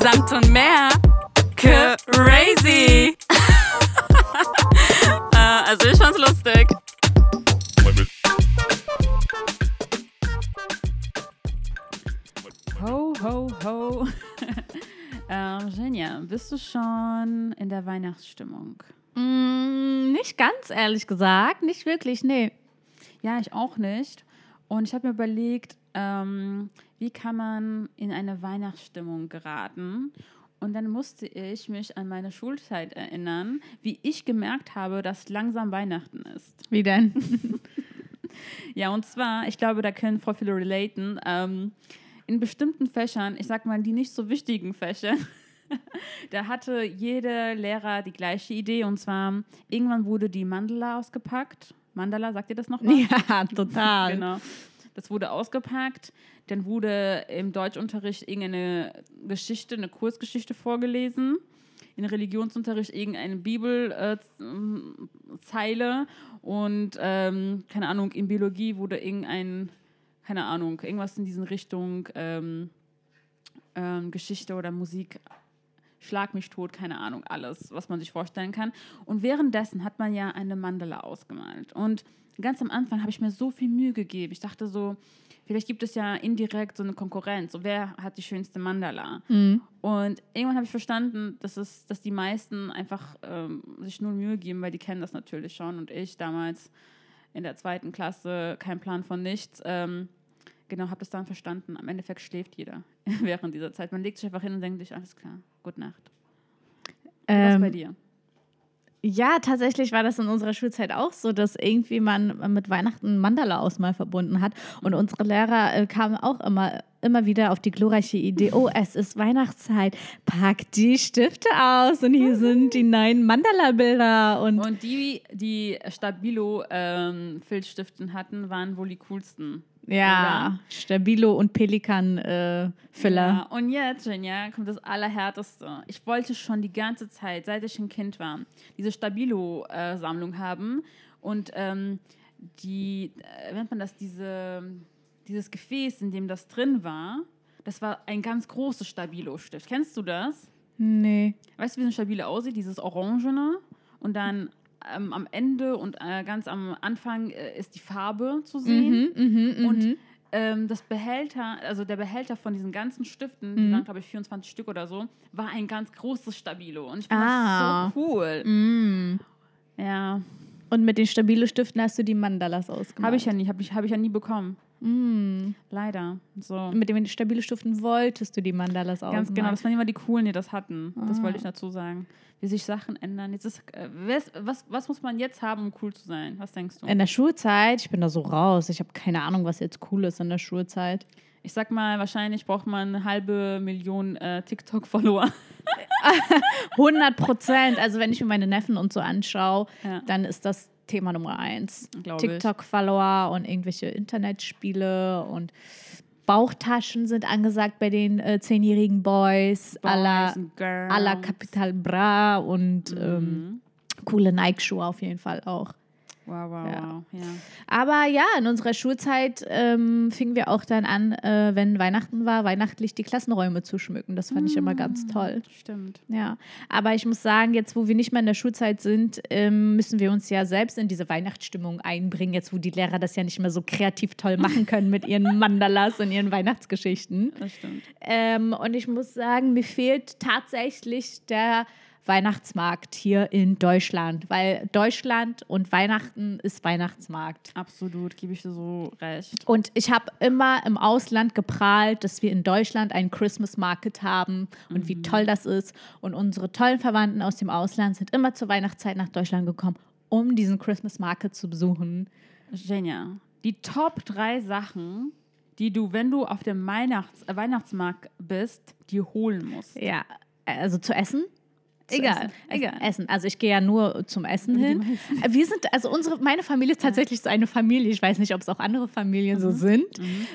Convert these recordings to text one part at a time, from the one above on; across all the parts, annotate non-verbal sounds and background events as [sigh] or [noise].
Samt und mehr. Crazy. äh, [laughs] also ich fand's lustig. Ho, ho, ho. [laughs] ähm, Jenja, bist du schon in der Weihnachtsstimmung? Mm, nicht ganz, ehrlich gesagt. Nicht wirklich, nee. Ja, ich auch nicht. Und ich habe mir überlegt, ähm, wie kann man in eine Weihnachtsstimmung geraten? Und dann musste ich mich an meine Schulzeit erinnern, wie ich gemerkt habe, dass langsam Weihnachten ist. Wie denn? [laughs] [laughs] ja, und zwar, ich glaube, da können voll viele relaten. Ähm, in bestimmten Fächern, ich sag mal, die nicht so wichtigen Fächer, [laughs] da hatte jeder Lehrer die gleiche Idee. Und zwar, irgendwann wurde die Mandala ausgepackt. Mandala, sagt ihr das noch [laughs] mal? Ja, total. genau. Das wurde ausgepackt. Dann wurde im Deutschunterricht irgendeine Geschichte, eine Kurzgeschichte vorgelesen. In Religionsunterricht irgendeine Bibelzeile. Und ähm, keine Ahnung, in Biologie wurde irgendein, keine Ahnung, irgendwas in diesen Richtung ähm, ähm, Geschichte oder Musik Schlag mich tot, keine Ahnung, alles, was man sich vorstellen kann. Und währenddessen hat man ja eine Mandala ausgemalt. Und ganz am Anfang habe ich mir so viel Mühe gegeben. Ich dachte so, vielleicht gibt es ja indirekt so eine Konkurrenz. So, wer hat die schönste Mandala? Mhm. Und irgendwann habe ich verstanden, dass, es, dass die meisten einfach ähm, sich nur Mühe geben, weil die kennen das natürlich schon. Und ich damals in der zweiten Klasse, kein Plan von nichts. Ähm, genau, habe das dann verstanden. Am Endeffekt schläft jeder [laughs] während dieser Zeit. Man legt sich einfach hin und denkt sich, alles klar, gute Nacht. Ähm, Was bei dir? Ja, tatsächlich war das in unserer Schulzeit auch so, dass irgendwie man mit Weihnachten Mandala ausmal verbunden hat. Und unsere Lehrer äh, kamen auch immer, immer wieder auf die glorreiche Idee, oh, es ist Weihnachtszeit, pack die Stifte aus und hier sind die neuen Mandala-Bilder. Und, und die, die Stabilo-Filzstiften ähm, hatten, waren wohl die coolsten. Ja, oder? Stabilo und Pelikan-Füller. Äh, ja, und jetzt, Jenja, kommt das Allerhärteste. Ich wollte schon die ganze Zeit, seit ich ein Kind war, diese Stabilo-Sammlung haben. Und ähm, die, äh, nennt man das, diese, dieses Gefäß, in dem das drin war, das war ein ganz großes Stabilo-Stift. Kennst du das? Nee. Weißt du, wie so ein Stabilo aussieht? Dieses Orangene und dann ähm, am Ende und äh, ganz am Anfang äh, ist die Farbe zu sehen. Mhm, mh, und mh. Ähm, das Behälter, also der Behälter von diesen ganzen Stiften, mhm. die waren, glaube ich, 24 Stück oder so, war ein ganz großes Stabilo. Und ich fand ah. das so cool. Mhm. Ja. Und mit den Stabilo-Stiften hast du die Mandalas ausgemacht? Habe ich ja nie, habe ich, hab ich ja nie bekommen. Mm. Leider. So. Mit den stabile Stiften wolltest du die Mandalas auch. Ganz genau, das waren immer die coolen, die das hatten. Ah. Das wollte ich dazu sagen. Wie sich Sachen ändern. Jetzt ist, äh, was, was, was muss man jetzt haben, um cool zu sein? Was denkst du? In der Schulzeit, ich bin da so raus. Ich habe keine Ahnung, was jetzt cool ist in der Schulzeit. Ich sag mal, wahrscheinlich braucht man eine halbe Million äh, TikTok-Follower. [laughs] 100 Prozent. Also, wenn ich mir meine Neffen und so anschaue, ja. dann ist das Thema Nummer eins. TikTok-Follower und irgendwelche Internetspiele und Bauchtaschen sind angesagt bei den äh, zehnjährigen Boys, à la Capital Bra und mhm. ähm, coole Nike-Schuhe auf jeden Fall auch. Wow, wow, ja. wow. Ja. Aber ja, in unserer Schulzeit ähm, fingen wir auch dann an, äh, wenn Weihnachten war, weihnachtlich die Klassenräume zu schmücken. Das fand mm, ich immer ganz mm, toll. Stimmt. Ja. Aber ich muss sagen, jetzt, wo wir nicht mehr in der Schulzeit sind, ähm, müssen wir uns ja selbst in diese Weihnachtsstimmung einbringen, jetzt, wo die Lehrer das ja nicht mehr so kreativ toll [laughs] machen können mit ihren Mandalas und ihren Weihnachtsgeschichten. Das stimmt. Ähm, und ich muss sagen, mir fehlt tatsächlich der Weihnachtsmarkt hier in Deutschland, weil Deutschland und Weihnachten ist Weihnachtsmarkt. Absolut, gebe ich dir so recht. Und ich habe immer im Ausland geprahlt, dass wir in Deutschland einen Christmas Market haben und mhm. wie toll das ist. Und unsere tollen Verwandten aus dem Ausland sind immer zur Weihnachtszeit nach Deutschland gekommen, um diesen Christmas Market zu besuchen. Genial. Die Top drei Sachen, die du, wenn du auf dem Weihnachts Weihnachtsmarkt bist, dir holen musst. Ja, also zu essen. Egal, essen. egal. Essen. Also ich gehe ja nur zum Essen hin. Wir sind, also unsere, meine Familie ist tatsächlich so eine Familie. Ich weiß nicht, ob es auch andere Familien mhm. so sind. Mhm.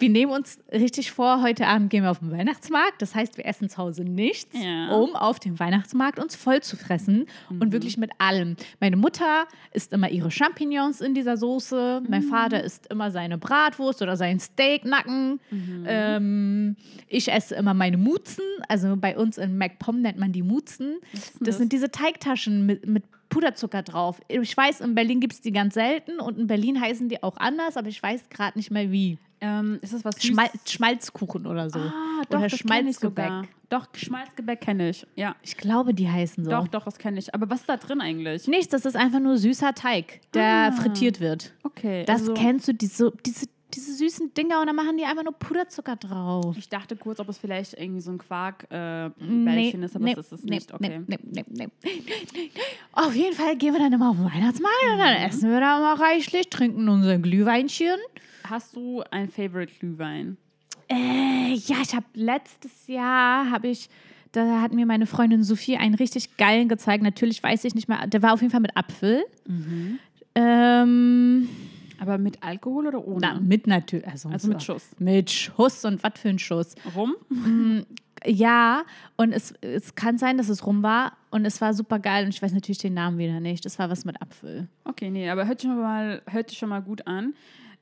Wir nehmen uns richtig vor, heute Abend gehen wir auf den Weihnachtsmarkt. Das heißt, wir essen zu Hause nichts, Ja. um auf dem Weihnachtsmarkt uns voll zu fressen und wirklich mit allem. Meine Mutter isst immer ihre Champignons in dieser Soße. Mein Vater isst immer seine Bratwurst oder seinen Steaknacken. Ähm, ich esse immer meine Mutzen. Also bei uns in MacPom nennt man die Mutzen. Das, das? sind diese Teigtaschen mit, mit Puderzucker drauf. Ich weiß, in Berlin gibt es die ganz selten und in Berlin heißen die auch anders, aber ich weiß gerade nicht mehr wie. Ähm, ist das was? Schmal Schmalzkuchen oder so. Ah, doch, oder Schmalzgebäck. Doch, Schmalzgebäck kenne ich. Ja, Ich glaube, die heißen so. doch, doch, das kenne ich. Aber was ist da drin eigentlich? Nichts, das ist einfach nur süßer Teig, der Ah. frittiert wird. Okay. Das also, kennst du, diese, diese, diese süßen Dinger und dann machen die einfach nur Puderzucker drauf. Ich dachte kurz, ob es vielleicht irgendwie so ein Quark-Bällchen äh, Nee, ist, aber nee, das ist es nee, nicht. Okay. Nee, nee, nee, nee. Auf jeden Fall gehen wir dann immer auf den Weihnachtsmarkt und Mhm. dann essen wir da mal reichlich, trinken unser Glühweinchen. Hast du ein Favorite Glühwein? Äh, ja, ich habe letztes Jahr, habe ich, da hat mir meine Freundin Sophie einen richtig geilen gezeigt. Natürlich weiß ich nicht mehr, der war auf jeden Fall mit Apfel. Mhm. Ähm, Aber mit Alkohol oder ohne? na, mit natürlich. Also, also mit Schuss. Mit Schuss und was für ein Schuss. Rum? Ja, und es, es kann sein, dass es rum war und es war super geil und ich weiß natürlich den Namen wieder nicht. Das war was mit Apfel. Okay, nee, aber hört sich schon mal, hört sich schon mal gut an.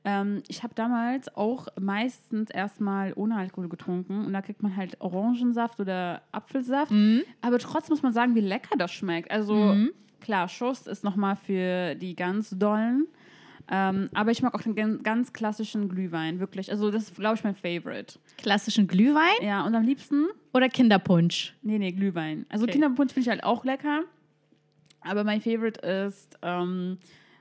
Ähm, ich habe damals auch meistens erstmal ohne Alkohol getrunken und da kriegt man halt Orangensaft oder Apfelsaft. Aber trotzdem muss man sagen, wie lecker das schmeckt. Also klar, Schuss ist nochmal für die ganz dollen. Ähm, aber ich mag auch den gan- ganz klassischen Glühwein, wirklich. Also das ist, glaube ich, mein Favorite. Klassischen Glühwein Ja, und am liebsten oder Kinderpunsch? Nee, nee, Glühwein. Also Okay. Kinderpunsch finde ich halt auch lecker. Aber mein Favorite ist ähm,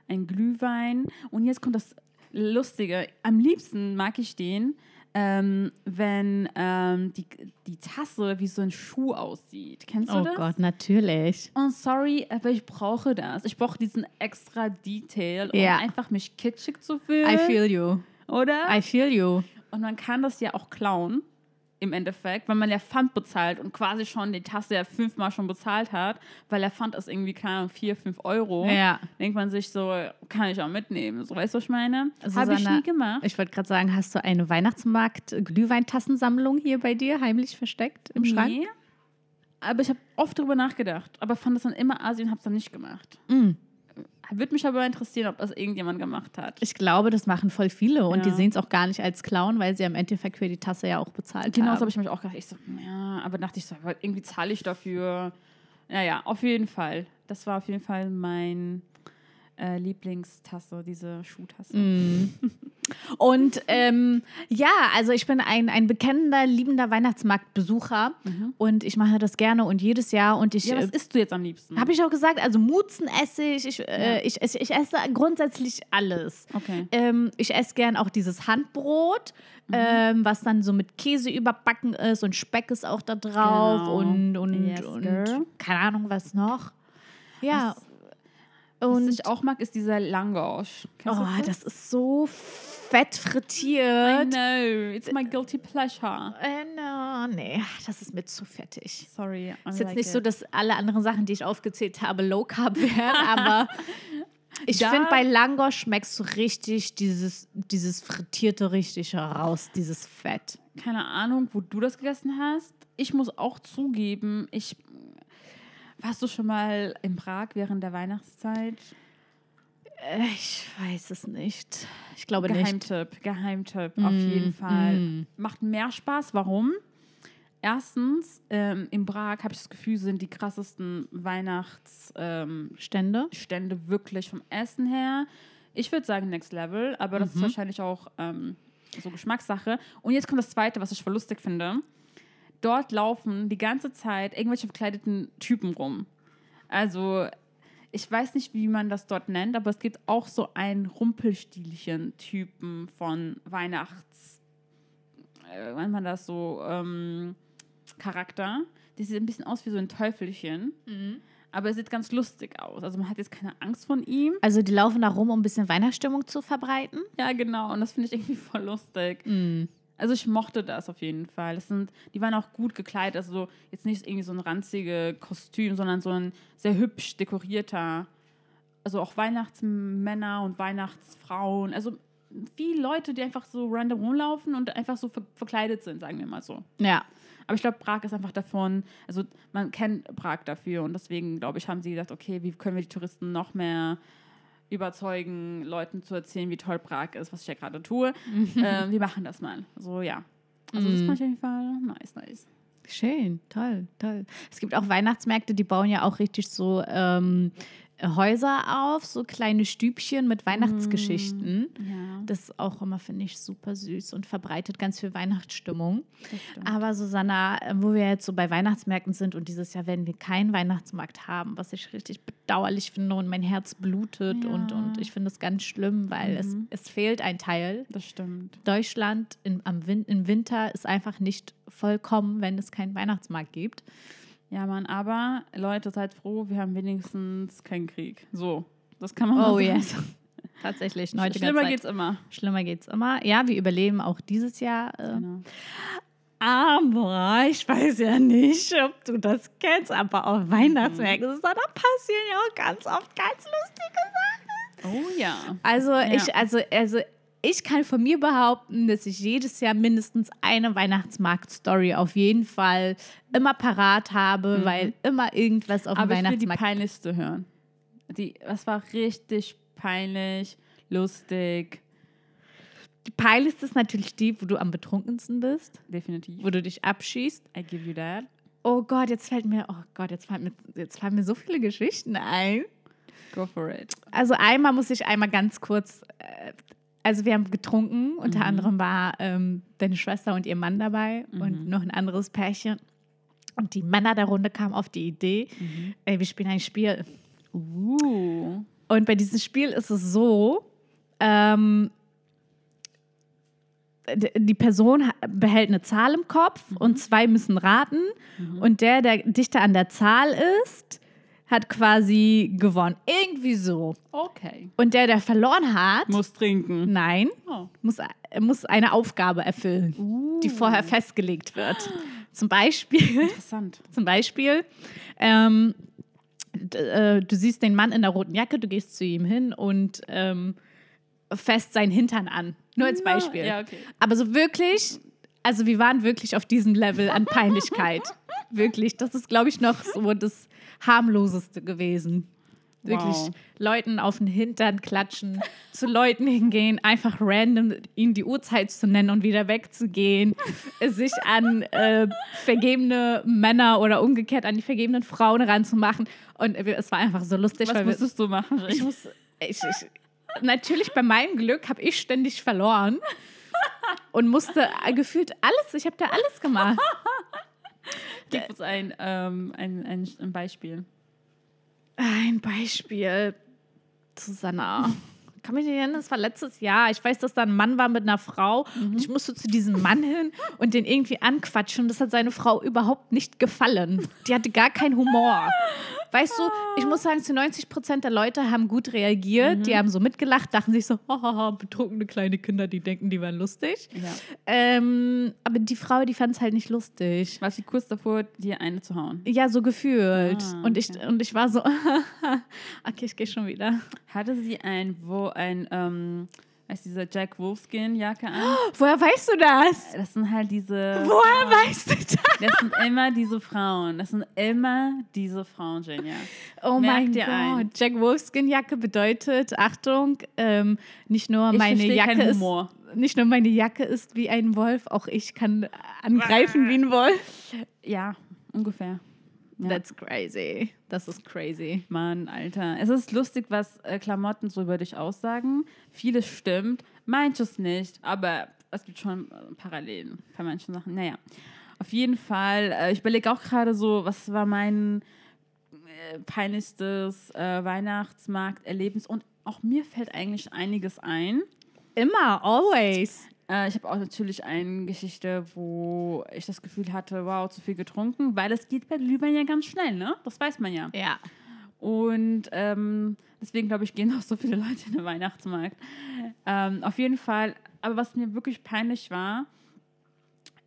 ein Glühwein. Und jetzt kommt das Lustige. Am liebsten mag ich den, ähm, wenn ähm, die, die Tasse wie so ein Schuh aussieht. Kennst du Oh das? Gott, natürlich. Und sorry, aber ich brauche das. Ich brauche diesen extra Detail, um Ja. einfach mich kitschig zu fühlen. I feel you. oder? I feel you. Und man kann das ja auch klauen, im Endeffekt, weil man ja Pfand bezahlt und quasi schon die Tasse ja fünfmal schon bezahlt hat, weil der Pfand ist irgendwie, keine Ahnung, vier, fünf Euro. Ja. Denkt man sich so, kann ich auch mitnehmen. So, weißt du, was ich meine? Also, Habe ich nie gemacht. Ich wollte gerade sagen, hast du eine Weihnachtsmarkt-Glühweintassensammlung hier bei dir heimlich versteckt im Schrank? Nee. Aber ich habe oft drüber nachgedacht, aber fand das dann immer Asien und habe es dann nicht gemacht. Mm. Würde mich aber interessieren, ob das irgendjemand gemacht hat. Ich glaube, das machen voll viele und Ja. die sehen es auch gar nicht als Clown, weil sie im Endeffekt für die Tasse ja auch bezahlt Genau, das haben. habe ich mir auch gedacht. Ich so, ja, aber dachte ich so, irgendwie zahle ich dafür. Naja, auf jeden Fall. Das war auf jeden Fall mein äh, Lieblingstasse, diese Schuhtasse. [laughs] Und ähm, ja, also ich bin ein, ein bekennender, liebender Weihnachtsmarktbesucher und ich mache das gerne und jedes Jahr und ich Ja, was äh, isst du jetzt am liebsten? habe ich auch gesagt, also Mutzen esse ich, ich, äh, ich, ich, ich esse grundsätzlich alles. Okay. Ähm, ich esse gern auch dieses Handbrot, ähm, was dann so mit Käse überbacken ist und Speck ist auch da drauf Genau. und, und, Yes, und keine Ahnung, was noch. Ja. Was und ich auch mag, ist dieser Langosch. Kennst oh, das ist so fett I frittiert. know, it's my guilty pleasure. Äh, no, nee, das ist mir zu fettig. Sorry. I Ist jetzt like nicht so, it. dass alle anderen Sachen, die ich aufgezählt habe, low carb wären, [laughs] aber ich finde, bei Langosch schmeckst du richtig dieses, dieses Frittierte richtig raus, dieses Fett. keine Ahnung, wo du das gegessen hast. Ich muss auch zugeben, ich. Warst du schon mal in Prag während der Weihnachtszeit? Äh, Ich weiß es nicht. Ich glaube nicht. Geheimtipp, Geheimtipp, auf jeden Fall. Macht mehr Spaß. Warum? Erstens, ähm, in Prag habe ich das Gefühl, sind die krassesten Weihnachtsstände ähm, Stände? Wirklich vom Essen her. Ich würde sagen Next Level, aber das ist wahrscheinlich auch ähm, so Geschmackssache. Und jetzt kommt das Zweite, was ich voll lustig finde. Dort laufen die ganze Zeit irgendwelche verkleideten Typen rum. Also ich weiß nicht, wie man das dort nennt, aber es gibt auch so einen Rumpelstilchen-Typen von Weihnachts, äh, nennt man das so, ähm, Charakter. Die sieht ein bisschen aus wie so ein Teufelchen, aber er sieht ganz lustig aus. Also man hat jetzt keine Angst von ihm. Also die laufen da rum, um ein bisschen Weihnachtsstimmung zu verbreiten? Ja, genau. Und das finde ich irgendwie voll lustig. Also ich mochte das auf jeden Fall. Das sind, die waren auch gut gekleidet. Also so, jetzt nicht irgendwie so ein ranziges Kostüm, sondern so ein sehr hübsch dekorierter. Also auch Weihnachtsmänner und Weihnachtsfrauen. Also viele Leute, die einfach so random rumlaufen und einfach so ver verkleidet sind, sagen wir mal so. Ja. Aber ich glaube, Prag ist einfach davon, also man kennt Prag dafür und deswegen, glaube ich, haben sie gesagt, okay, wie können wir die Touristen noch mehr überzeugen, Leuten zu erzählen, wie toll Prag ist, was ich ja gerade tue. [laughs] ähm, wir machen das mal. So, ja. Also das fand ich auf jeden Fall nice, nice. Schön, toll, toll. Es gibt auch Weihnachtsmärkte, die bauen ja auch richtig so ähm, Häuser auf, so kleine Stübchen mit Weihnachtsgeschichten. Ja. Das ist auch immer, finde ich, super süß und verbreitet ganz viel Weihnachtsstimmung. Aber Susanna, äh, wo wir jetzt so bei Weihnachtsmärkten sind und dieses Jahr werden wir keinen Weihnachtsmarkt haben, was ich richtig bedauerlich finde und mein Herz blutet Ja. und, und ich finde es ganz schlimm, weil es, es fehlt ein Teil. Das stimmt. Deutschland in, am Win im Winter ist einfach nicht vollkommen, wenn es keinen Weihnachtsmarkt gibt. Ja, Mann, aber Leute, seid froh, wir haben wenigstens keinen Krieg. So, das kann man mal Oh sagen. yes. [laughs] Tatsächlich, Schlimmer Zeit. geht's immer. Schlimmer geht's immer. Ja, wir überleben auch dieses Jahr. Äh, Genau. Aber ich weiß ja nicht, ob du das kennst, aber auf Weihnachtsmärkten da passieren ja auch ganz oft ganz lustige Sachen. Oh ja. Also ich, also, also ich kann von mir behaupten, dass ich jedes Jahr mindestens eine Weihnachtsmarkt-Story auf jeden Fall immer parat habe, weil immer irgendwas auf dem Aber ich will die Weihnachtsmarkt. peinlichste hören. Die, das war richtig peinlich, lustig, Die peinlichste ist natürlich die, wo du am betrunkensten bist, definitiv. wo du dich abschießt. I give you that. Oh Gott, jetzt fällt mir, oh Gott, jetzt fallen mir, jetzt fallen mir so viele Geschichten ein. Go for it. Also einmal muss ich einmal ganz kurz, äh, also wir haben getrunken, unter anderem war ähm, deine Schwester und ihr Mann dabei und noch ein anderes Pärchen. Und die Männer der Runde kamen auf die Idee, ey, wir spielen ein Spiel. Uh. Und bei diesem Spiel ist es so, ähm, die Person behält eine Zahl im Kopf und zwei müssen raten. Und der, der dichter an der Zahl ist, hat quasi gewonnen. Irgendwie so. Okay. Und der, der verloren hat, Muss trinken. nein, Oh. muss, muss eine Aufgabe erfüllen, die vorher festgelegt wird. Zum Beispiel, Interessant. [laughs] zum Beispiel ähm, äh, du siehst den Mann in der roten Jacke, du gehst zu ihm hin und ähm, fässt seinen Hintern an. Nur als Beispiel. Ja, okay. Aber so wirklich, also wir waren wirklich auf diesem Level an Peinlichkeit. [laughs] wirklich, das ist, glaube ich, noch so das harmloseste gewesen. Wirklich Wow. Leuten auf den Hintern klatschen, zu Leuten hingehen, einfach random ihnen die Uhrzeit zu nennen und wieder wegzugehen, sich an äh, vergebene Männer oder umgekehrt an die vergebenen Frauen ranzumachen. Und wir- es war einfach so lustig, Was weil wir, musstest du machen? ich muss, ich, ich, natürlich bei meinem Glück habe ich ständig verloren und musste äh, gefühlt alles, ich habe da alles gemacht. [laughs] Gib uns ein, ähm, ein, ein, ein Beispiel. Ein Beispiel, Susanna. Kann mich nicht erinnern, das war letztes Jahr. Ich weiß, dass da ein Mann war mit einer Frau und ich musste zu diesem Mann hin und den irgendwie anquatschen. Das hat seine Frau überhaupt nicht gefallen. Die hatte gar keinen Humor. Weißt du, ich muss sagen, zu 90 Prozent der Leute haben gut reagiert. Die haben so mitgelacht, dachten sich so, [laughs] hahaha, betrunkene kleine Kinder, die denken, die waren lustig. Ja. Ähm, aber die Frau, die fand es halt nicht lustig. War sie kurz davor, dir eine zu hauen? Ja, so gefühlt. Ah, und, ich, okay. und ich war so, [laughs] okay, ich gehe schon wieder. Hatte sie ein, wo ein, ähm, weißt du, diese Jack Wolfskin-Jacke an? [gasps] Woher weißt du das? Das sind halt diese. Woher weißt du das? Das sind immer diese Frauen. Das sind immer diese Frauen, Jenja. Oh Merk mein dir Gott. ein. Jack Wolfskin Jacke bedeutet, Achtung, ähm, nicht nur Ich meine Jacke ist, nicht nur meine Jacke ist wie ein Wolf, auch ich kann angreifen wie ein Wolf. Ja, ungefähr. Ja. That's crazy. Das ist crazy. Mann, Alter. Es ist lustig, was äh, Klamotten so über dich aussagen. Vieles stimmt, manches nicht, aber es gibt schon äh, Parallelen bei manchen Sachen. Naja, auf jeden Fall. Äh, ich überlege auch gerade so, was war mein äh, peinlichstes äh, Weihnachtsmarkt-Erlebnis und auch mir fällt eigentlich einiges ein. Immer, always. Äh, ich habe auch natürlich eine Geschichte, wo ich das Gefühl hatte, wow, zu viel getrunken, weil es geht bei Glühwein ja ganz schnell, ne? Das weiß man ja. Ja. Und ähm, deswegen glaube ich, gehen [laughs] auch so viele Leute in den Weihnachtsmarkt. Ähm, auf jeden Fall, aber was mir wirklich peinlich war,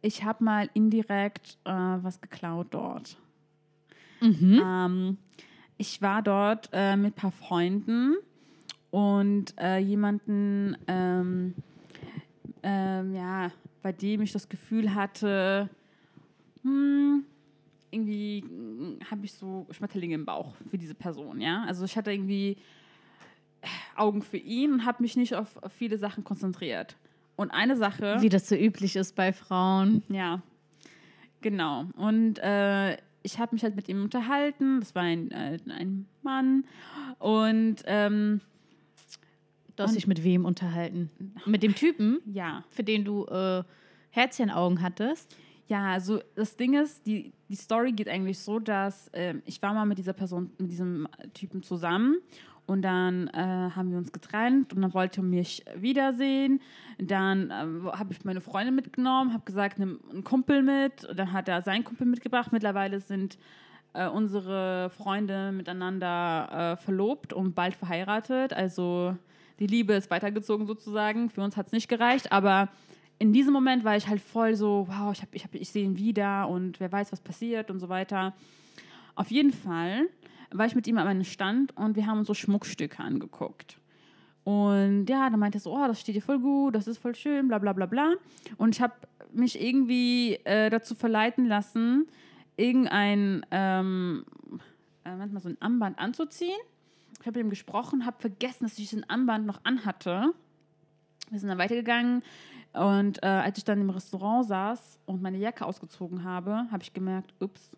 ich habe mal indirekt äh, was geklaut dort. Mhm. Ähm, ich war dort äh, mit ein paar Freunden und äh, jemanden, ähm, ähm, ja, bei dem ich das Gefühl hatte, hm, irgendwie hm, habe ich so Schmetterlinge im Bauch für diese Person, ja. Also ich hatte irgendwie Augen für ihn und habe mich nicht auf, auf viele Sachen konzentriert. Und eine Sache. Wie das so üblich ist bei Frauen. Ja, genau. Und äh, ich habe mich halt mit ihm unterhalten. Das war ein, äh, ein Mann. Und. Ähm, du hast dich mit wem unterhalten? Mit dem Typen? Ja. Für den du äh, Herzchenaugen hattest? Ja, also das Ding ist, die, die Story geht eigentlich so, dass äh, ich war mal mit dieser Person, mit diesem Typen zusammen und dann äh, haben wir uns getrennt und dann wollte er mich wiedersehen. Dann äh, habe ich meine Freundin mitgenommen, habe gesagt, nimm einen Kumpel mit. Und dann hat er seinen Kumpel mitgebracht. Mittlerweile sind äh, unsere Freunde miteinander äh, verlobt und bald verheiratet. Also die Liebe ist weitergezogen sozusagen. Für uns hat es nicht gereicht, aber in diesem Moment war ich halt voll so, wow, ich, ich, ich sehe ihn wieder und wer weiß, was passiert und so weiter. Auf jeden Fall war ich mit ihm an einem Stand und wir haben uns so Schmuckstücke angeguckt. Und ja, dann meinte er so, oh, das steht dir voll gut, das ist voll schön, bla bla bla bla. Und ich habe mich irgendwie äh, dazu verleiten lassen, irgendein, ähm, äh, manchmal so ein Armband anzuziehen. Ich habe mit ihm gesprochen, habe vergessen, dass ich diesen Armband noch anhatte. Wir sind dann weitergegangen und äh, als ich dann im Restaurant saß und meine Jacke ausgezogen habe, habe ich gemerkt, ups,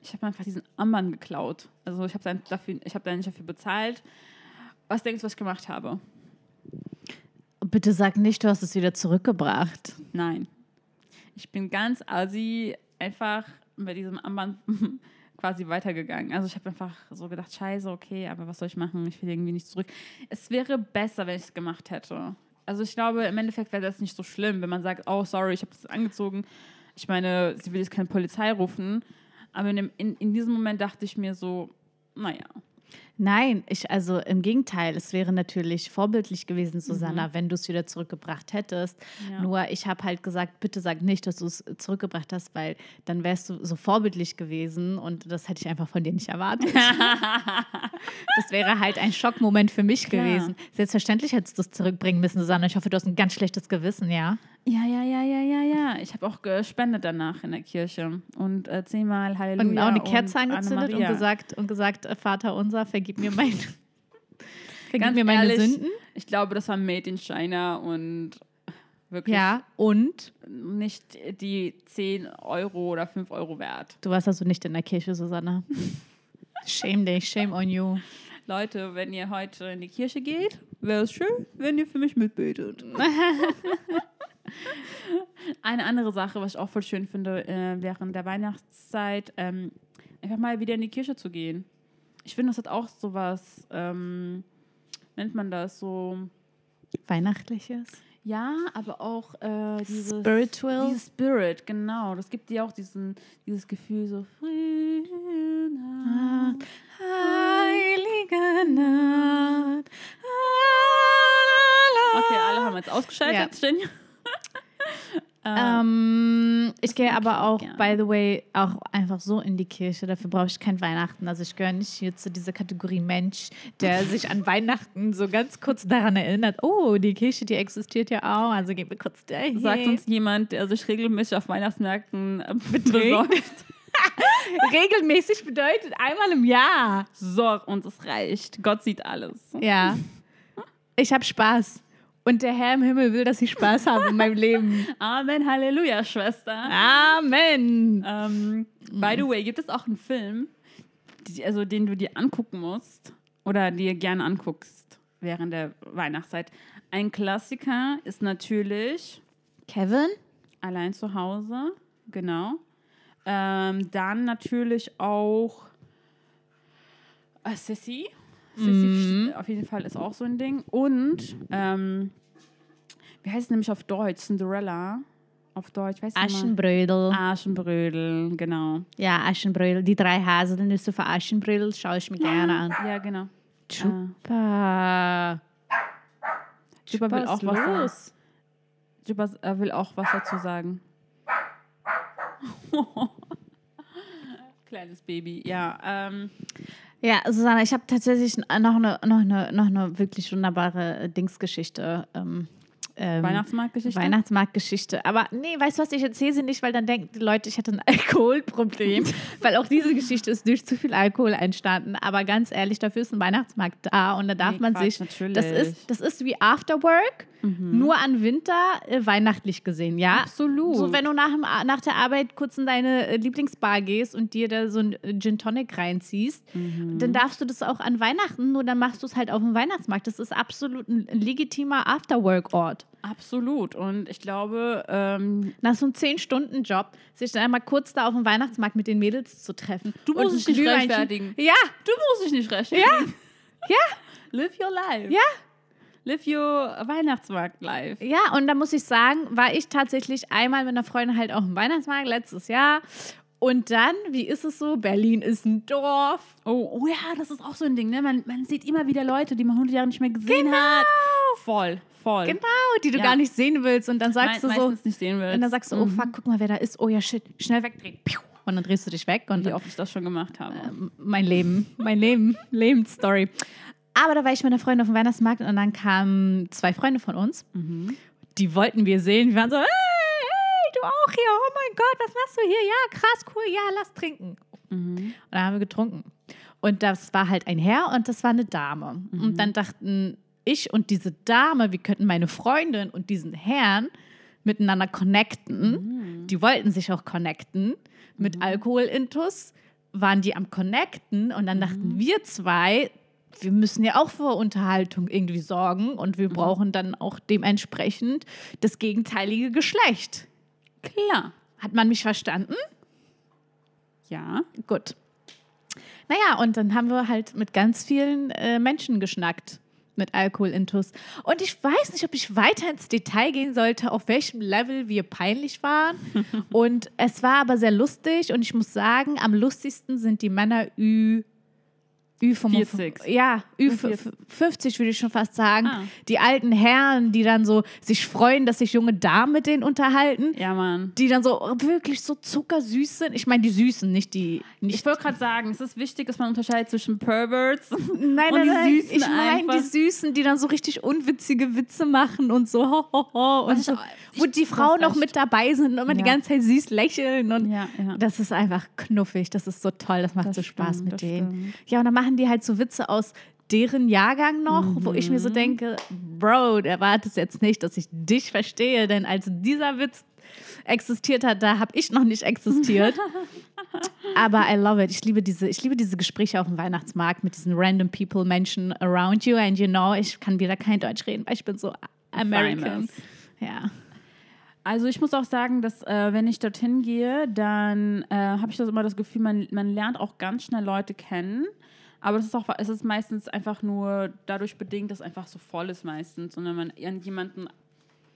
ich habe einfach diesen Armband geklaut. Also ich habe dann dafür, ich habe da nicht dafür bezahlt. Was denkst du, was ich gemacht habe? Bitte sag nicht, du hast es wieder zurückgebracht. Nein. Ich bin ganz assi einfach bei diesem Armband quasi weitergegangen. Also ich habe einfach so gedacht, scheiße, okay, aber was soll ich machen? Ich will irgendwie nicht zurück. Es wäre besser, wenn ich es gemacht hätte. Also ich glaube, im Endeffekt wäre das nicht so schlimm, wenn man sagt, oh, sorry, ich habe das angezogen. Ich meine, sie will jetzt keine Polizei rufen. Aber in, dem, in, in diesem Moment dachte ich mir so, naja. Nein, ich, also im Gegenteil, es wäre natürlich vorbildlich gewesen, Susanna, mhm. wenn du es wieder zurückgebracht hättest. Ja. Nur ich habe halt gesagt, bitte sag nicht, dass du es zurückgebracht hast, weil dann wärst du so vorbildlich gewesen und das hätte ich einfach von dir nicht erwartet. [laughs] das wäre halt ein Schockmoment für mich Klar. gewesen. Selbstverständlich hättest du es zurückbringen müssen, Susanna. Ich hoffe, du hast ein ganz schlechtes Gewissen, ja? Ja, ja, ja, ja, ja, ja. Ich habe auch gespendet danach in der Kirche und äh, zehnmal Halleluja. Und auch eine Kerze angezündet und gesagt, und gesagt, äh, Vater unser, vergib mir, mein, [laughs] vergib mir meine ehrlich, Sünden. Ich glaube, das war Made in China und wirklich. Ja, und? Nicht die 10 Euro oder 5 Euro wert. Du warst also nicht in der Kirche, Susanne. shame dich, shame on you. Leute, wenn ihr heute in die Kirche geht, wäre es schön, wenn ihr für mich mitbetet. [laughs] Eine andere Sache, was ich auch voll schön finde, äh, während der Weihnachtszeit, ähm, einfach mal wieder in die Kirche zu gehen. Ich finde, das hat auch so was, ähm, nennt man das so. Weihnachtliches? Ja, aber auch äh, dieses Spiritual. Dieses Spirit, genau. Das gibt dir auch diesen, dieses Gefühl so ah, Heilige Nacht. Okay, alle haben jetzt ausgeschaltet. Ja. Ähm, ich gehe aber auch, gern. by the way, auch einfach so in die Kirche. Dafür brauche ich kein Weihnachten. Also ich gehöre nicht hier zu dieser Kategorie Mensch, der [laughs] sich an Weihnachten so ganz kurz daran erinnert, oh, die Kirche, die existiert ja auch. Also gehen wir kurz dahin. Sagt uns jemand, der sich regelmäßig auf Weihnachtsmärkten äh, besäuft. [laughs] Regelmäßig bedeutet einmal im Jahr. So, und es reicht. Gott sieht alles. Ja. Ich habe Spaß. Und der Herr im Himmel will, dass ich Spaß habe in meinem Leben. [laughs] Amen, Halleluja, Schwester. Amen. Ähm, by the way, gibt es auch einen Film, die, also den du dir angucken musst oder dir gerne anguckst während der Weihnachtszeit. Ein Klassiker ist natürlich Kevin. Allein zu Hause, genau. Ähm, dann natürlich auch äh, Sissy. Mhm. Auf jeden Fall ist auch so ein Ding. Und, ähm, wie heißt es nämlich auf Deutsch? Cinderella. Auf Deutsch, weißt du Aschenbrödel. Aschenbrödel, genau. Ja, Aschenbrödel. Die drei Haselnüsse von Aschenbrödel schaue ich mir gerne an. Ja, genau. Super. Chupa will auch was Chupa äh, will auch was dazu sagen. [laughs] Kleines Baby, ja. Ähm, Ja, Susanne, ich habe tatsächlich noch eine, noch, eine, noch eine wirklich wunderbare Dingsgeschichte ähm, ähm, Weihnachtsmarktgeschichte? Weihnachtsmarktgeschichte. Aber nee, weißt du was, ich erzähle sie nicht, weil dann denken die Leute, ich hatte ein [laughs] Alkoholproblem. weil auch diese Geschichte ist durch zu viel Alkohol entstanden. Aber ganz ehrlich, dafür ist ein Weihnachtsmarkt da und da darf nee, man Quatsch, sich. Natürlich. Das ist, das ist wie Afterwork, mhm. nur an Winter äh, weihnachtlich gesehen, ja? Absolut. So, wenn du nach, dem, nach der Arbeit kurz in deine äh, Lieblingsbar gehst und dir da so ein äh, Gin Tonic reinziehst, mhm. dann darfst du das auch an Weihnachten, nur dann machst du es halt auf dem Weihnachtsmarkt. Das ist absolut ein legitimer Afterwork-Ort. Absolut. Und ich glaube, ähm, nach so einem 10-Stunden-Job, sich dann einmal kurz da auf dem Weihnachtsmarkt mit den Mädels zu treffen. Du musst dich nicht rechtfertigen. Ja. Du musst dich nicht rechtfertigen. Ja. Ja. [laughs] Live your life. Ja. Live your Weihnachtsmarkt life. Ja, und da muss ich sagen, war ich tatsächlich einmal mit einer Freundin halt auf dem Weihnachtsmarkt letztes Jahr. Und dann, wie ist es so? Berlin ist ein Dorf. Oh, oh ja, das ist auch so ein Ding, ne? Man, man sieht immer wieder Leute, die man 100 Jahre nicht mehr gesehen genau. hat. Voll. Voll. Genau, die du ja. gar nicht sehen willst. Und dann sagst Me du so. nicht sehen willst. Und dann sagst du, oh mhm. fuck, guck mal, wer da ist. Oh ja, shit, schnell wegdrehen. Und dann drehst du dich weg. Und Wie oft ich das schon gemacht habe. Äh, mein Leben, mein Leben, [laughs] Lebensstory. Aber da war ich mit einer Freundin auf dem Weihnachtsmarkt und dann kamen zwei Freunde von uns. Mhm. Die wollten wir sehen. Wir waren so, hey, hey, du auch hier. Oh mein Gott, was machst du hier? Ja, krass, cool. Ja, lass trinken. Mhm. Und dann haben wir getrunken. Und das war halt ein Herr und das war eine Dame. Mhm. Und dann dachten ich und diese Dame, wir könnten meine Freundin und diesen Herrn miteinander connecten. Mhm. Die wollten sich auch connecten. Mit mhm. Alkoholintus waren die am Connecten und dann dachten wir zwei, wir müssen ja auch für Unterhaltung irgendwie sorgen und wir mhm. brauchen dann auch dementsprechend das gegenteilige Geschlecht. Klar. Hat man mich verstanden? Ja. Gut. Naja, und dann haben wir halt mit ganz vielen äh, Menschen geschnackt mit Alkoholintus. Und ich weiß nicht, ob ich weiter ins Detail gehen sollte, auf welchem Level wir peinlich waren. [laughs] und es war aber sehr lustig und ich muss sagen, am lustigsten sind die Männer Ü Ü45. Ja, Ü50 würde ich schon fast sagen. Ah. Die alten Herren, die dann so sich freuen, dass sich junge Damen mit denen unterhalten. Ja, Mann. Die dann so wirklich so zuckersüß sind. Ich meine, die Süßen, nicht die. Nicht ich wollte gerade sagen, es ist wichtig, dass man unterscheidet zwischen Perverts [laughs] nein, und nein, die Süßen. Ich meine die Süßen, die dann so richtig unwitzige Witze machen und so. Ho, ho, ho und so, wo die Frauen noch mit dabei sind und immer ja. die ganze Zeit süß lächeln. Und ja, ja. das ist einfach knuffig. Das ist so toll. Das macht das so Spaß stimmt, mit denen. Stimmt. Ja, und dann machen machen die halt so Witze aus deren Jahrgang noch, mhm. wo ich mir so mhm. denke, Bro, erwartest jetzt nicht, dass ich dich verstehe, denn als dieser Witz existiert hat, da habe ich noch nicht existiert. [laughs] Aber I love it. Ich liebe diese, ich liebe diese Gespräche auf dem Weihnachtsmarkt mit diesen random people, Menschen around you and you know, ich kann wieder kein Deutsch reden, weil ich bin so American. Ja. Also ich muss auch sagen, dass äh, wenn ich dorthin gehe, dann äh, habe ich das immer das Gefühl, man, man lernt auch ganz schnell Leute kennen. Aber es ist auch, es ist meistens einfach nur dadurch bedingt, dass einfach so voll ist meistens. Und wenn man an jemanden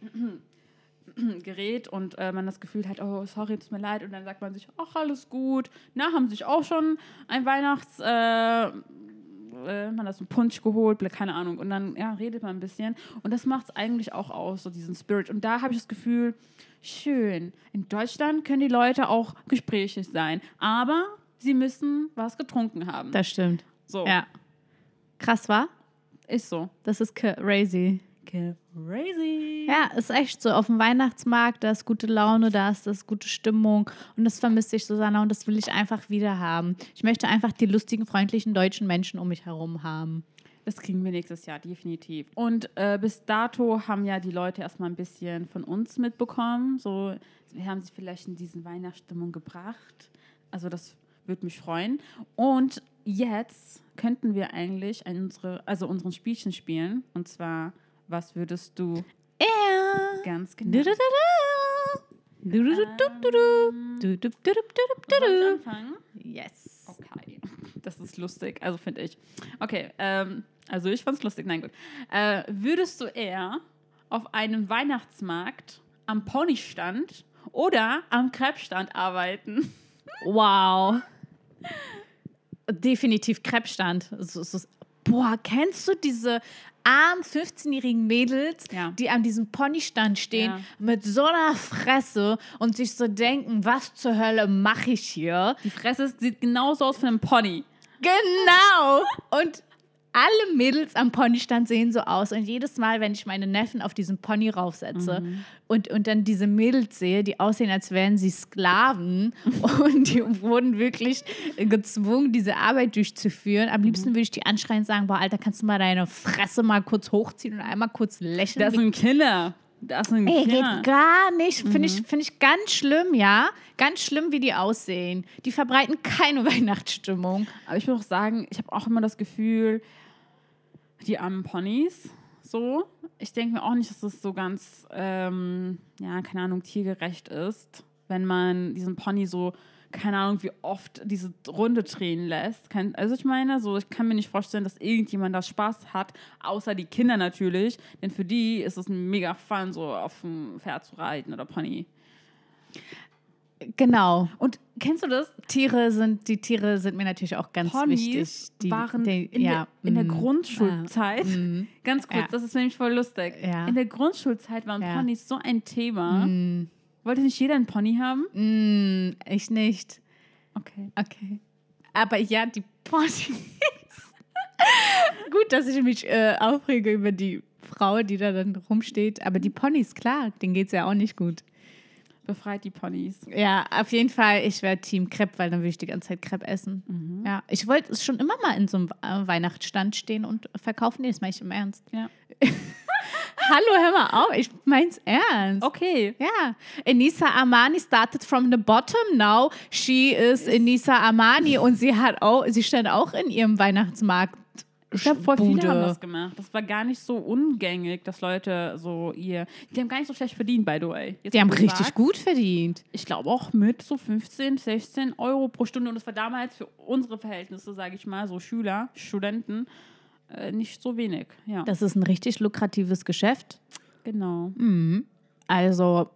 [clears throat] gerät und äh, man das Gefühl hat, oh, sorry, tut mir leid, und dann sagt man sich, ach, alles gut. Na, haben sich auch schon ein Weihnachts, äh, äh, man hat so einen Punsch geholt, keine Ahnung. Und dann, ja, redet man ein bisschen. Und das macht es eigentlich auch aus, so diesen Spirit. Und da habe ich das Gefühl, schön. In Deutschland können die Leute auch gesprächig sein. Aber sie müssen was getrunken haben. Das stimmt. So. Ja. Krass, war? Ist so. Das ist crazy. Crazy. Ja, ist echt so. Auf dem Weihnachtsmarkt, da ist gute Laune, da ist das gute Stimmung. Und das vermisse ich, Susanna, und das will ich einfach wieder haben. Ich möchte einfach die lustigen, freundlichen deutschen Menschen um mich herum haben. Das kriegen wir nächstes Jahr, definitiv. Und äh, bis dato haben ja die Leute erstmal ein bisschen von uns mitbekommen. So, wir haben sie vielleicht in diesen Weihnachtsstimmung gebracht. Also das würde mich freuen. Und jetzt könnten wir eigentlich unsere, also unseren Spielchen spielen. Und zwar, was würdest du? Ja. Ganz genau. Du, anfangen? Yes. Okay. Das ist lustig, also finde ich. Okay, ähm, also ich fand es lustig. Nein, gut. Äh, würdest du eher auf einem Weihnachtsmarkt am Ponystand oder am Krebsstand arbeiten? Wow. Definitiv Krebsstand. So, so, boah, kennst du diese armen 15-jährigen Mädels, ja. die an diesem Ponystand stehen ja. mit so einer Fresse und sich so denken, was zur Hölle mache ich hier? Die Fresse sieht genauso aus von einem Pony. Genau. Und alle Mädels am Ponystand sehen so aus. Und jedes Mal, wenn ich meine Neffen auf diesen Pony raufsetze mhm. und, und dann diese Mädels sehe, die aussehen, als wären sie Sklaven [laughs] und die wurden wirklich gezwungen, diese Arbeit durchzuführen. Am liebsten würde ich die anschreien und sagen: Boah, Alter, kannst du mal deine Fresse mal kurz hochziehen und einmal kurz lächeln? Das sind Kinder. Das sind Ey, geht gar nicht. Finde mhm. ich, find ich ganz schlimm, ja. Ganz schlimm, wie die aussehen. Die verbreiten keine [laughs] Weihnachtsstimmung. Aber ich muss auch sagen, ich habe auch immer das Gefühl, die armen Ponys. So. Ich denke mir auch nicht, dass das so ganz, ähm, ja, keine Ahnung, tiergerecht ist, wenn man diesen Pony so, keine Ahnung, wie oft diese Runde drehen lässt. also ich meine, so, ich kann mir nicht vorstellen, dass irgendjemand da Spaß hat, außer die Kinder natürlich. Denn für die ist es mega Fun, so auf dem Pferd zu reiten oder Pony. Genau. Und kennst du das? Tiere sind, die Tiere sind mir natürlich auch ganz Ponys wichtig. Die waren die, in, ja, der, in der mm, Grundschulzeit, mm, [laughs] ganz kurz, ja. das ist nämlich voll lustig. Ja. In der Grundschulzeit waren. Ponys so ein Thema. Mm. Wollte nicht jeder einen Pony haben? Mm, ich nicht. Okay. Okay. Aber ja, die Ponys. [laughs] Gut, dass ich mich äh, aufrege über die Frau, die da dann rumsteht. Aber die Ponys, klar, denen geht es ja auch nicht gut. Befreit die Ponys. Ja, auf jeden Fall. Ich wäre Team Crepe, weil dann würde ich die ganze Zeit Crepe essen. Mhm. Ja, ich wollte schon immer mal in so einem äh, Weihnachtsstand stehen und verkaufen. Nee, das meine ich im Ernst. Ja. [laughs] Hallo, hör mal auf. Ich mein's ernst. Okay. Ja. Enisa Armani started from the bottom. Now she is Enisa Armani und sie hat auch, sie stand auch in ihrem Weihnachtsmarkt ich glaube, voll viele haben das gemacht. Das war gar nicht so ungängig, dass Leute so ihr. Die haben gar nicht so schlecht verdient, by the way. Jetzt, die haben richtig sagst, gut verdient. Ich glaube auch mit so 15, 16 Euro pro Stunde. Und das war damals für unsere Verhältnisse, sage ich mal, so Schüler, Studenten, äh, nicht so wenig. Ja. Das ist ein richtig lukratives Geschäft. Genau. Mhm. Also,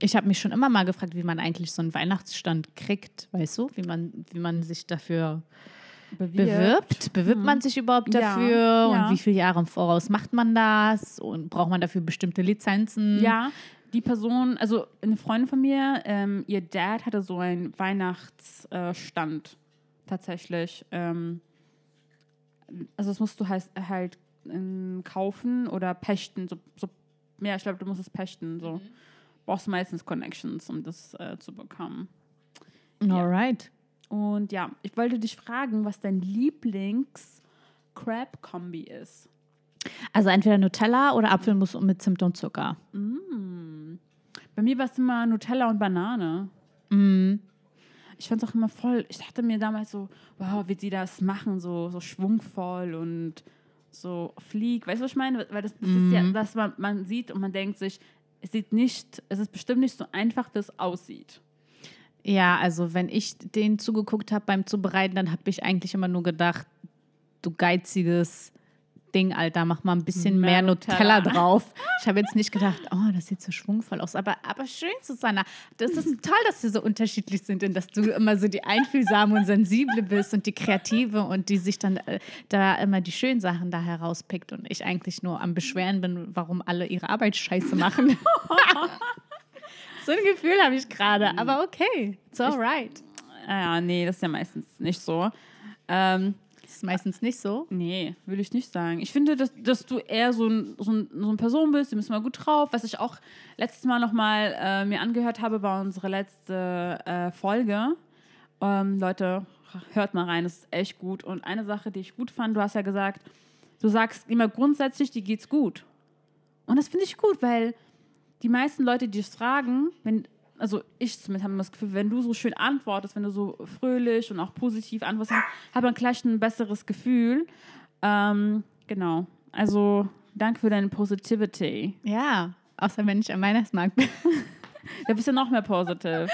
ich habe mich schon immer mal gefragt, wie man eigentlich so einen Weihnachtsstand kriegt, weißt du? Wie man, wie man sich dafür bewirbt. bewirbt. Bewirbt mhm. man sich überhaupt dafür? Ja, und ja. wie viele Jahre im Voraus macht man das? Und braucht man dafür bestimmte Lizenzen? Ja, die Person, also eine Freundin von mir, ähm, ihr Dad hatte so einen Weihnachtsstand tatsächlich. Ähm, also das musst du halt, halt ähm, kaufen oder pächten. So, so, ja, ich glaube, du musst es pächten. So. Mhm. Brauchst meistens Connections, um das äh, zu bekommen. Alright. Ja. Und ja, ich wollte dich fragen, was dein Lieblings-Crab-Kombi ist. Also entweder Nutella oder Apfelmus mit Zimt und Zucker. Mm. Bei mir war es immer Nutella und Banane. Mm. Ich fand es auch immer voll. Ich dachte mir damals so, wow, wie sie das machen, so, so schwungvoll und so flieg. Weißt du, was ich meine? Weil das, das mm. ist ja, mm. dass man, man sieht und man denkt sich, es sieht nicht, es ist bestimmt nicht so einfach, wie es aussieht. Ja, also wenn ich den zugeguckt habe beim Zubereiten, dann habe ich eigentlich immer nur gedacht, du geiziges Ding, Alter, mach mal ein bisschen mehr, mehr Nutella. Nutella. drauf. Ich habe jetzt nicht gedacht, oh, das sieht so schwungvoll aus. Aber, aber schön, Susanna. Das ist toll, dass wir so unterschiedlich sind und dass du immer so die einfühlsame und sensible bist und die kreative und die sich dann äh, da immer die schönen Sachen da herauspickt und ich eigentlich nur am Beschweren bin, warum alle ihre Arbeit scheiße machen. [laughs] So ein Gefühl habe ich gerade, mhm. aber okay, it's alright. Ja, nee, das ist ja meistens nicht so. Ähm, das ist meistens nicht so? Nee, will ich nicht sagen. Ich finde, dass, dass du eher so, ein, so, ein, so eine Person bist, die bist mal gut drauf. Was ich auch letztes Mal nochmal äh, mir angehört habe, war unsere letzte äh, Folge. Ähm, Leute, hört mal rein, das ist echt gut. Und eine Sache, die ich gut fand, du hast ja gesagt, du sagst immer grundsätzlich, dir geht's gut. Und das finde ich gut, weil die meisten Leute, die es fragen, wenn, also ich zumindest habe das Gefühl, wenn du so schön antwortest, wenn du so fröhlich und auch positiv antwortest, hat man gleich ein besseres Gefühl. Ähm, genau. Also danke für deine Positivity. Ja, außer wenn ich am Weihnachtsmarkt bin. [laughs] da bist du noch mehr positiv.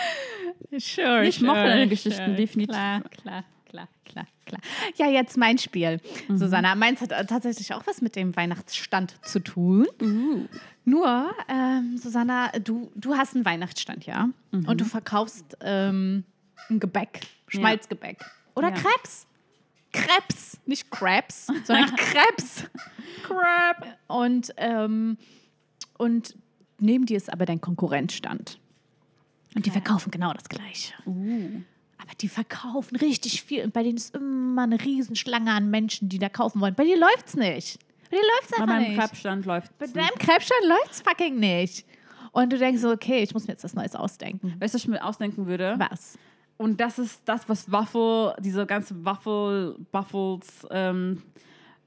Sure, ich sure, mochte deine Geschichten sure. definitiv. Klar, klar, klar, klar, klar. Ja, jetzt mein Spiel. Mhm. Susanna, meins hat tatsächlich auch was mit dem Weihnachtsstand zu tun. Uh. Nur, ähm, Susanna, du, du hast einen Weihnachtsstand, ja? Mhm. Und du verkaufst ähm, ein Gebäck, Schmalzgebäck. Oder ja. Krebs. Krebs, nicht Crabs, [laughs] sondern Krebs. Crab. Und, ähm, und neben dir ist aber dein Konkurrenzstand. Und die verkaufen genau das Gleiche. Uh. Aber die verkaufen richtig viel und bei denen ist immer eine Riesenschlange an Menschen, die da kaufen wollen. Bei dir läuft's nicht. Bei dir läuft's Bei einfach meinem nicht. Krebsstand läuft Bei deinem Krebsstand läuft's fucking nicht. Und du denkst so, okay, ich muss mir jetzt was Neues ausdenken. Weißt du, was ich mir ausdenken würde? Was? Und das ist das, was Waffel, diese ganze Waffel, Buffles ähm,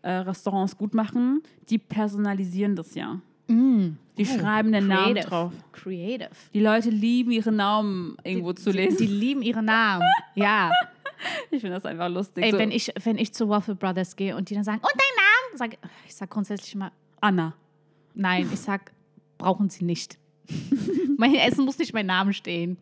äh, Restaurants gut machen. Die personalisieren das ja. Die schreiben den Namen Oh, Creative. drauf. Creative. Die Leute lieben ihre Namen irgendwo zu die, lesen. Die lieben ihre Namen. Ja. [laughs] ich finde das einfach lustig. Ey, so, wenn ich, wenn ich zu Waffle Brothers gehe und die dann sagen, und dein Name? Sag, ich sag grundsätzlich immer, Anna. nein, ich sag, brauchen sie nicht. [laughs] mein Essen muss nicht mein Name stehen.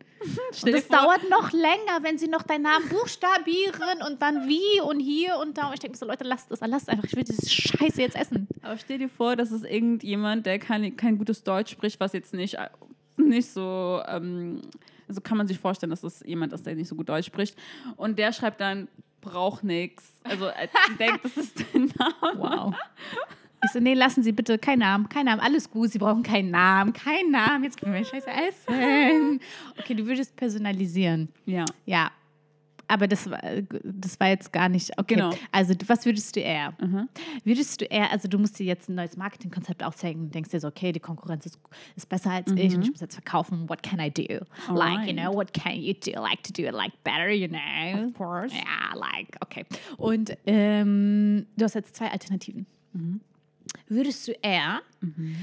Und das dauert noch länger, wenn sie noch deinen Namen buchstabieren und dann wie und hier und da. Und ich denke mir so, Leute, lasst es, lasst einfach. Ich will diese Scheiße jetzt essen. Aber stell dir vor, dass es irgendjemand, der kein, kein gutes Deutsch spricht, was jetzt nicht, äh, nicht so, ähm, so kann man sich vorstellen, dass es jemand ist, der nicht so gut Deutsch spricht. Und der schreibt dann, braucht nix. Also er denkt, das ist dein Name. Wow. Ich so, nee, lassen Sie bitte keinen Namen, keinen Namen, alles gut, Sie brauchen keinen Namen, keinen Namen, jetzt können wir scheiße essen. Okay, du würdest personalisieren. Ja. Ja. Aber das war, das war jetzt gar nicht. Okay. Genau. Also, was würdest du eher? Würdest du eher, also du musst dir jetzt ein neues Marketingkonzept aufzeigen und denkst dir so, okay, die Konkurrenz ist, ist besser als ich und ich muss jetzt verkaufen. What can I do? Like, you know, what can you do? Like to do it like better, you know? Of course. Ja, like, okay. Und ähm, du hast jetzt zwei Alternativen. Würdest du eher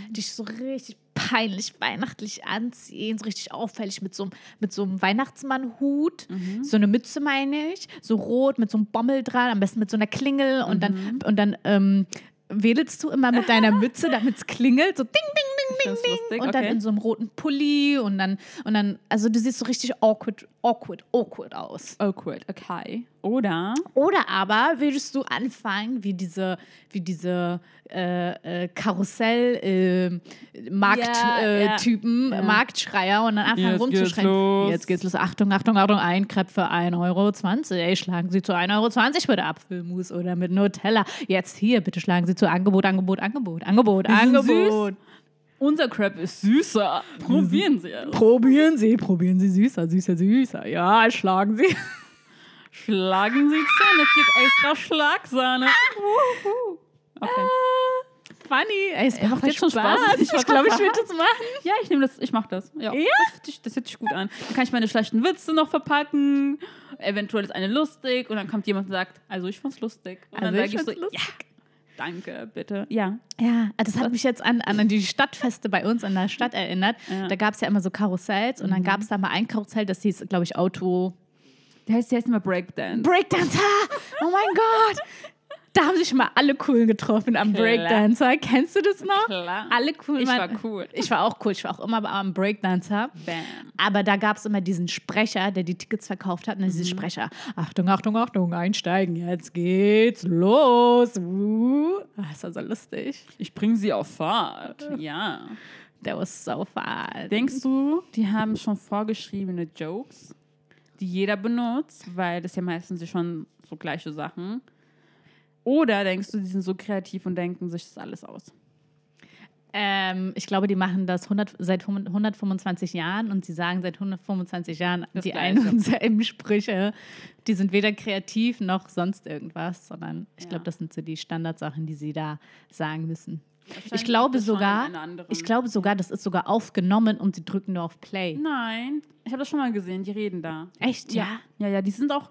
dich so richtig peinlich weihnachtlich anziehen, so richtig auffällig mit so, einem- mit so einem Weihnachtsmann-Hut, so eine Mütze meine ich, so rot mit so einem Bommel dran, am besten mit so einer Klingel und dann, und dann ähm, wedelst du immer mit deiner Mütze, damit es klingelt, so ding, ding, ding, ding, ding. und dann okay. in so einem roten Pulli und dann, und dann, also du siehst so richtig awkward, awkward, awkward aus. Awkward, okay. Oder Oder aber würdest du anfangen, wie diese, wie diese äh, äh, Karussell-Markttypen, Ja, äh. Typen, Ja. Marktschreier und dann anfangen rumzuschreien. geht's. Jetzt geht's los. Achtung, Achtung, Achtung, ein Crepe für 1,20 Euro. Ey, schlagen Sie zu 1,20 Euro mit Apfelmus oder mit Nutella. Jetzt hier, bitte schlagen Sie zu Angebot, Angebot, Angebot, Angebot, Angebot. unser Crepe ist süßer. Probieren Sie es. Probieren Sie, probieren Sie süßer, süßer, süßer. Ja, schlagen Sie. Schlagen Sie zu es gibt extra Schlagsahne. Okay. Funny. Ey, es Ey, macht jetzt schon Spaß. Ich, Ich glaube, ich will das machen. Ja, ich nehme das, ich mach das. Ja. Ja? Das, hört sich- das hört sich gut an. Dann kann ich meine schlechten Witze noch verpacken. Eventuell ist eine lustig und dann kommt jemand und sagt, also ich fand's lustig. Und dann Also sage ich ich so, lustig. ja, danke, bitte. Ja. Ja, das hat mich jetzt an, an die Stadtfeste bei uns in der Stadt erinnert. Ja. Da gab es ja immer so Karussells und dann gab es da mal ein Karussell, das hieß, glaube ich, Auto Der heißt, der heißt immer Breakdance. Breakdancer. Oh mein Gott. Da haben sich mal alle coolen getroffen am Klar. Breakdancer. Kennst du das noch? Klar. Alle cool. Ich war cool. Ich war auch cool. Ich war auch immer am Breakdancer. Bam. Aber da gab es immer diesen Sprecher, der die Tickets verkauft hat. Und Mhm. diese Sprecher, Achtung, Achtung, Achtung, einsteigen, jetzt geht's los. Uh. Ah, Das war so lustig. Ich bringe sie auf Fahrt. Ja. Der was so fun. Denkst du, die haben schon vorgeschriebene Jokes, die jeder benutzt, weil das ja meistens schon so gleiche Sachen? Oder denkst du, die sind so kreativ und denken sich das alles aus? Ähm, ich glaube, die machen das 100, seit 125 Jahren und sie sagen seit 125 Jahren Das die ein und selben Sprüche. Die sind weder kreativ noch sonst irgendwas, sondern ich Ja. glaube, das sind so die Standardsachen, die sie da sagen müssen. Ich glaube sogar, ich glaube sogar, das ist sogar aufgenommen und sie drücken nur auf Play. Nein, ich habe das schon mal gesehen, die reden da. Echt? Ja. Ja, ja, die sind auch,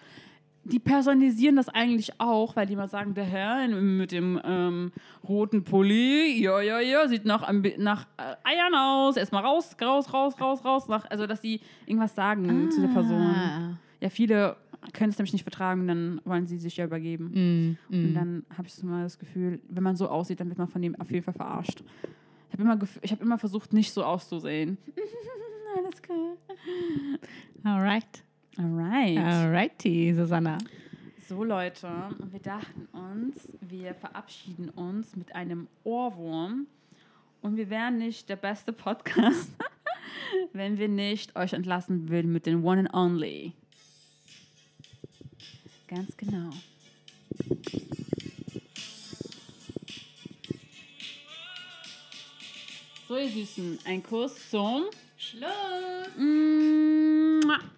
die personalisieren das eigentlich auch, weil die mal sagen, der Herr mit dem ähm, roten Pulli, ja, ja, ja, sieht nach, nach äh, Eiern aus, erstmal raus, raus, raus, raus, raus, nach, also dass sie irgendwas sagen zu der Person. Ah. Ja, viele können es nämlich nicht vertragen, dann wollen sie sich ja übergeben. Mm, Und mm. dann habe ich so mal das Gefühl, wenn man so aussieht, dann wird man von dem auf jeden Fall verarscht. Ich habe immer, ich hab immer versucht, nicht so auszusehen. [laughs] Alles cool. Alright. Alright. Alrighty, Susanna. So Leute, wir dachten uns, wir verabschieden uns mit einem Ohrwurm und wir wären nicht der beste Podcast, [laughs] wenn wir nicht euch entlassen würden mit den One and Only. Ganz genau. So ihr Süßen, ein Kuss zum Schluss. Mm.